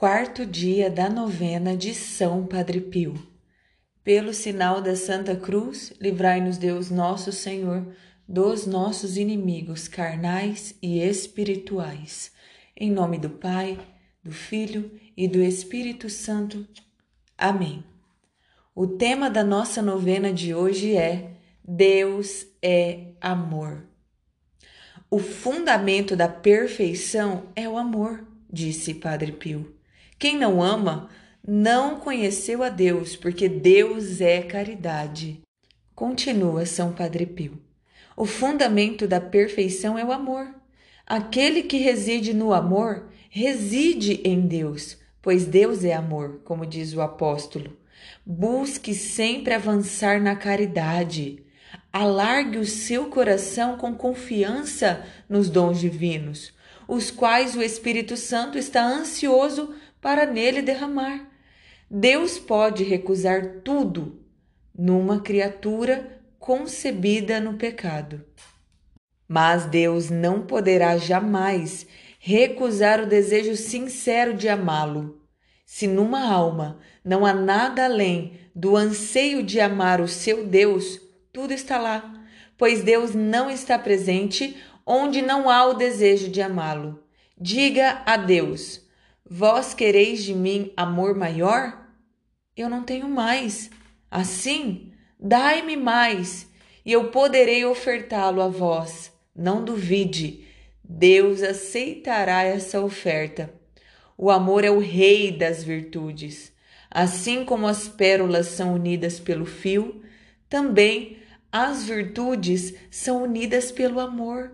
Quarto dia da novena de São Padre Pio. Pelo sinal da Santa Cruz, livrai-nos Deus nosso Senhor dos nossos inimigos carnais e espirituais. Em nome do Pai, do Filho e do Espírito Santo. Amém. O tema da nossa novena de hoje é Deus é amor. O fundamento da perfeição é o amor, disse Padre Pio. Quem não ama não conheceu a Deus, porque Deus é caridade. Continua São Padre Pio. O fundamento da perfeição é o amor. Aquele que reside no amor reside em Deus, pois Deus é amor, como diz o apóstolo. Busque sempre avançar na caridade. Alargue o seu coração com confiança nos dons divinos, os quais o Espírito Santo está ansioso para nele derramar. Deus pode recusar tudo numa criatura concebida no pecado. Mas Deus não poderá jamais recusar o desejo sincero de amá-lo. Se numa alma não há nada além do anseio de amar o seu Deus, tudo está lá, pois Deus não está presente onde não há o desejo de amá-lo. Diga a Deus: Vós quereis de mim amor maior? Eu não tenho mais. Assim, dai-me mais, e eu poderei ofertá-lo a vós. Não duvide, Deus aceitará essa oferta. O amor é o rei das virtudes. Assim como as pérolas são unidas pelo fio, também as virtudes são unidas pelo amor.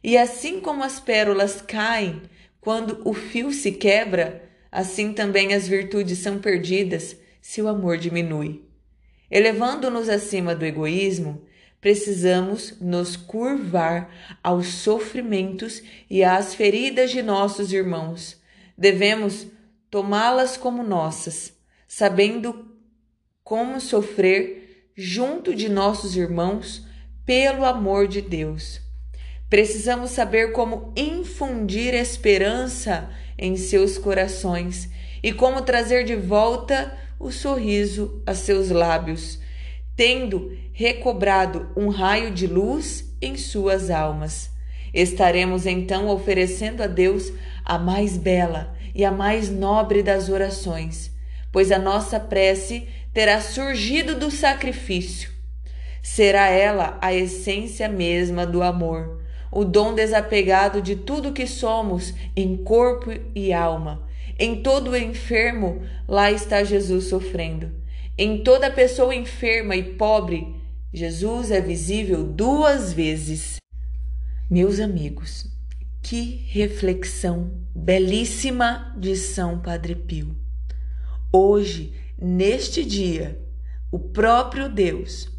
E assim como as pérolas caem quando o fio se quebra, assim também as virtudes são perdidas se o amor diminui. Elevando-nos acima do egoísmo, precisamos nos curvar aos sofrimentos e às feridas de nossos irmãos. Devemos tomá-las como nossas, sabendo como sofrer junto de nossos irmãos pelo amor de Deus. Precisamos saber como infundir esperança em seus corações e como trazer de volta o sorriso a seus lábios, tendo recobrado um raio de luz em suas almas. Estaremos então oferecendo a Deus a mais bela e a mais nobre das orações, pois a nossa prece terá surgido do sacrifício. Será ela a essência mesma do amor o dom desapegado de tudo que somos em corpo e alma. Em todo enfermo, lá está Jesus sofrendo. Em toda pessoa enferma e pobre, Jesus é visível duas vezes. Meus amigos, que reflexão belíssima de São Padre Pio. Hoje, neste dia, o próprio Deus,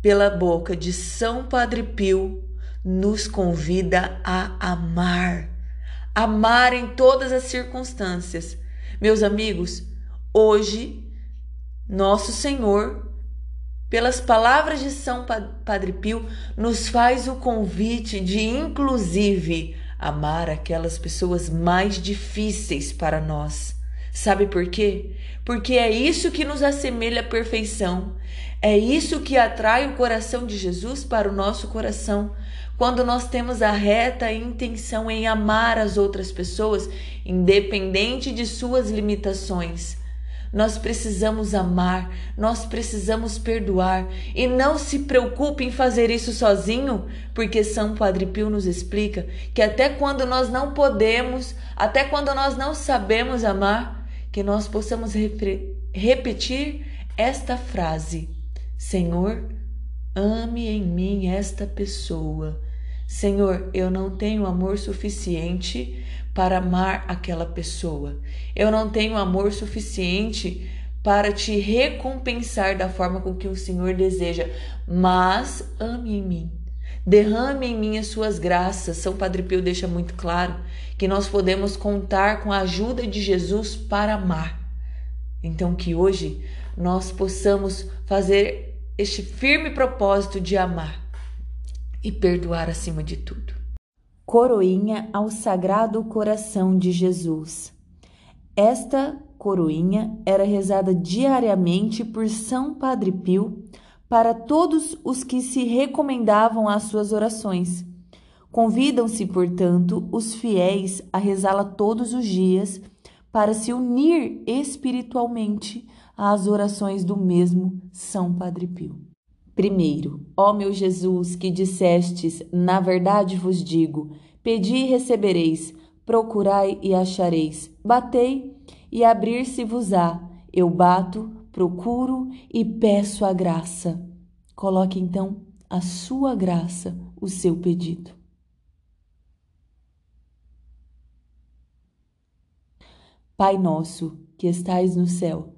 pela boca de São Padre Pio, nos convida a amar. Amar em todas as circunstâncias. Meus amigos, hoje, nosso Senhor, pelas palavras de São Padre Pio, nos faz o convite de, inclusive, amar aquelas pessoas mais difíceis para nós. Sabe por quê? Porque é isso que nos assemelha à perfeição. É isso que atrai o coração de Jesus para o nosso coração. Quando nós temos a reta intenção em amar as outras pessoas, independente de suas limitações. Nós precisamos amar, nós precisamos perdoar e não se preocupe em fazer isso sozinho, porque São Padre Pio nos explica que até quando nós não podemos, até quando nós não sabemos amar, que nós possamos repetir esta frase: Senhor, ame em mim esta pessoa. Senhor, eu não tenho amor suficiente para amar aquela pessoa. Eu não tenho amor suficiente para te recompensar da forma com que o Senhor deseja, mas ame em mim. Derrame em mim as suas graças. São Padre Pio deixa muito claro que nós podemos contar com a ajuda de Jesus para amar. Então, que hoje nós possamos fazer este firme propósito de amar e perdoar acima de tudo. Coroinha ao Sagrado Coração de Jesus. Esta coroinha era rezada diariamente por São Padre Pio para todos os que se recomendavam às suas orações. Convidam-se, portanto, os fiéis a rezá-la todos os dias para se unir espiritualmente às orações do mesmo São Padre Pio. Primeiro, ó meu Jesus, que dissestes, na verdade vos digo, pedi e recebereis, procurai e achareis, batei e abrir-se-vos-á. Eu bato, procuro e peço a graça. Coloque então a sua graça, o seu pedido. Pai nosso, que estais no céu,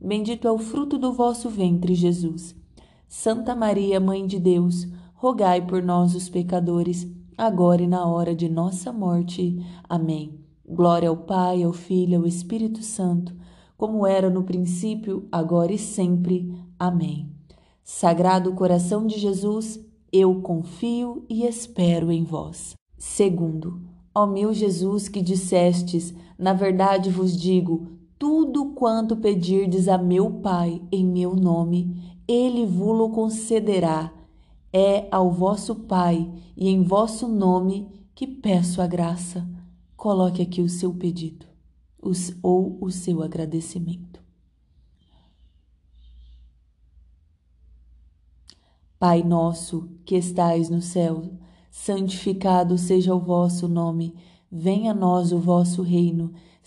Bendito é o fruto do vosso ventre, Jesus. Santa Maria, Mãe de Deus, rogai por nós, os pecadores, agora e na hora de nossa morte. Amém. Glória ao Pai, ao Filho ao Espírito Santo, como era no princípio, agora e sempre. Amém. Sagrado coração de Jesus, eu confio e espero em vós. Segundo, ó meu Jesus que dissestes, na verdade vos digo, tudo quanto pedirdes a meu Pai em meu nome, ele vos concederá. É ao vosso Pai e em vosso nome que peço a graça. Coloque aqui o seu pedido ou o seu agradecimento. Pai nosso que estais no céu, santificado seja o vosso nome, venha a nós o vosso reino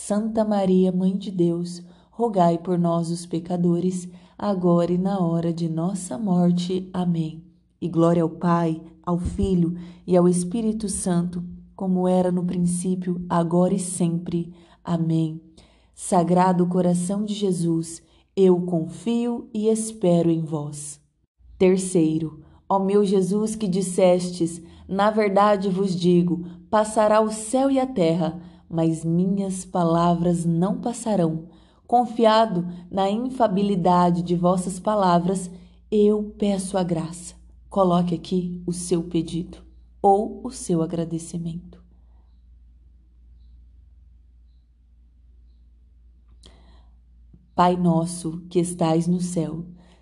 Santa Maria, Mãe de Deus, rogai por nós, os pecadores, agora e na hora de nossa morte. Amém. E glória ao Pai, ao Filho e ao Espírito Santo, como era no princípio, agora e sempre. Amém. Sagrado coração de Jesus, eu confio e espero em vós. Terceiro, ó meu Jesus que dissestes, na verdade vos digo, passará o céu e a terra, mas minhas palavras não passarão. Confiado na infabilidade de vossas palavras, eu peço a graça. Coloque aqui o seu pedido ou o seu agradecimento. Pai nosso que estais no céu,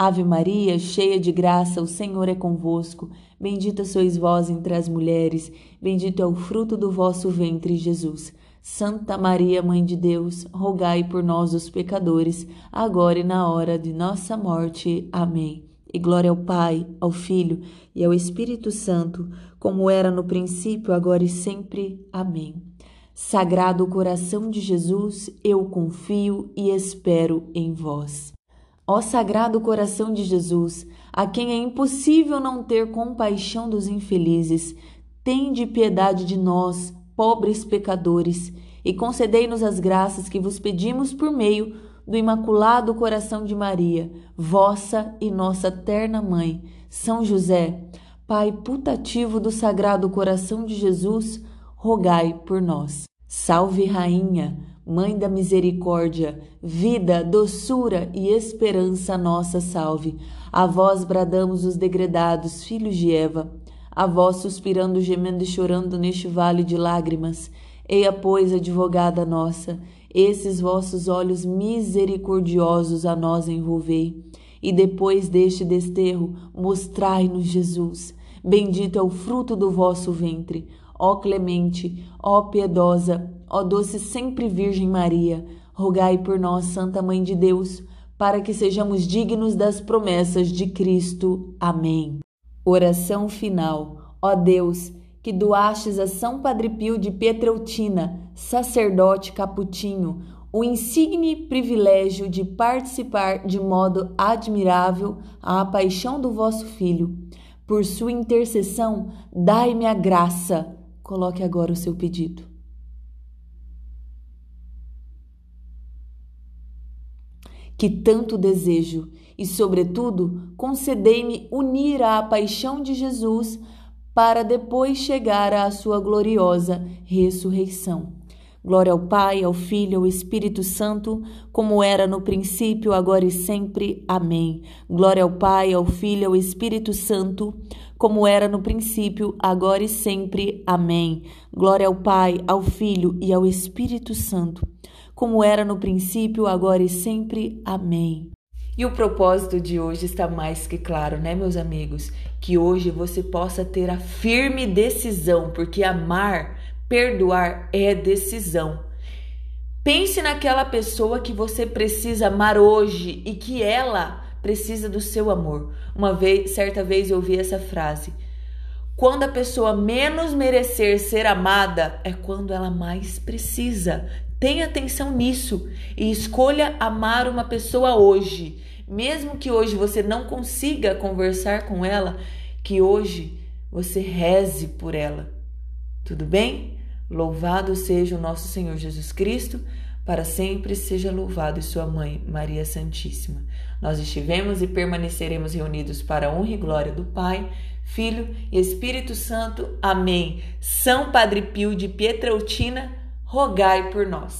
Ave Maria, cheia de graça, o Senhor é convosco. Bendita sois vós entre as mulheres, bendito é o fruto do vosso ventre, Jesus. Santa Maria, Mãe de Deus, rogai por nós, os pecadores, agora e na hora de nossa morte. Amém. E glória ao Pai, ao Filho e ao Espírito Santo, como era no princípio, agora e sempre. Amém. Sagrado coração de Jesus, eu confio e espero em vós. Ó Sagrado Coração de Jesus, a quem é impossível não ter compaixão dos infelizes, tende piedade de nós, pobres pecadores, e concedei-nos as graças que vos pedimos por meio do Imaculado Coração de Maria, vossa e nossa terna Mãe, São José, Pai putativo do Sagrado Coração de Jesus, rogai por nós. Salve, Rainha! Mãe da misericórdia, vida, doçura e esperança nossa salve. A vós bradamos os degredados filhos de Eva. a vós suspirando, gemendo e chorando neste vale de lágrimas. Eia, pois, advogada nossa, esses vossos olhos misericordiosos a nós envolvei, e depois deste desterro, mostrai-nos Jesus. Bendito é o fruto do vosso ventre. Ó clemente, ó piedosa, ó doce sempre Virgem Maria, rogai por nós, Santa Mãe de Deus, para que sejamos dignos das promessas de Cristo. Amém. Oração final. Ó Deus, que doastes a São Padre Pio de Pietreutina, sacerdote caputinho, o insigne privilégio de participar de modo admirável à paixão do vosso Filho. Por sua intercessão, dai-me a graça. Coloque agora o seu pedido. Que tanto desejo, e, sobretudo, concedei-me unir à paixão de Jesus para depois chegar à sua gloriosa ressurreição. Glória ao Pai, ao Filho, ao Espírito Santo, como era no princípio, agora e sempre. Amém. Glória ao Pai, ao Filho, ao Espírito Santo, como era no princípio, agora e sempre. Amém. Glória ao Pai, ao Filho e ao Espírito Santo como era no princípio, agora e sempre. Amém. E o propósito de hoje está mais que claro, né, meus amigos? Que hoje você possa ter a firme decisão, porque amar, perdoar é decisão. Pense naquela pessoa que você precisa amar hoje e que ela precisa do seu amor. Uma vez, certa vez eu ouvi essa frase: quando a pessoa menos merecer ser amada é quando ela mais precisa. Tenha atenção nisso e escolha amar uma pessoa hoje. Mesmo que hoje você não consiga conversar com ela, que hoje você reze por ela. Tudo bem? Louvado seja o nosso Senhor Jesus Cristo, para sempre seja louvado e sua mãe, Maria Santíssima. Nós estivemos e permaneceremos reunidos para a honra e glória do Pai, Filho e Espírito Santo. Amém. São Padre Pio de Pietreutina rogai por nós.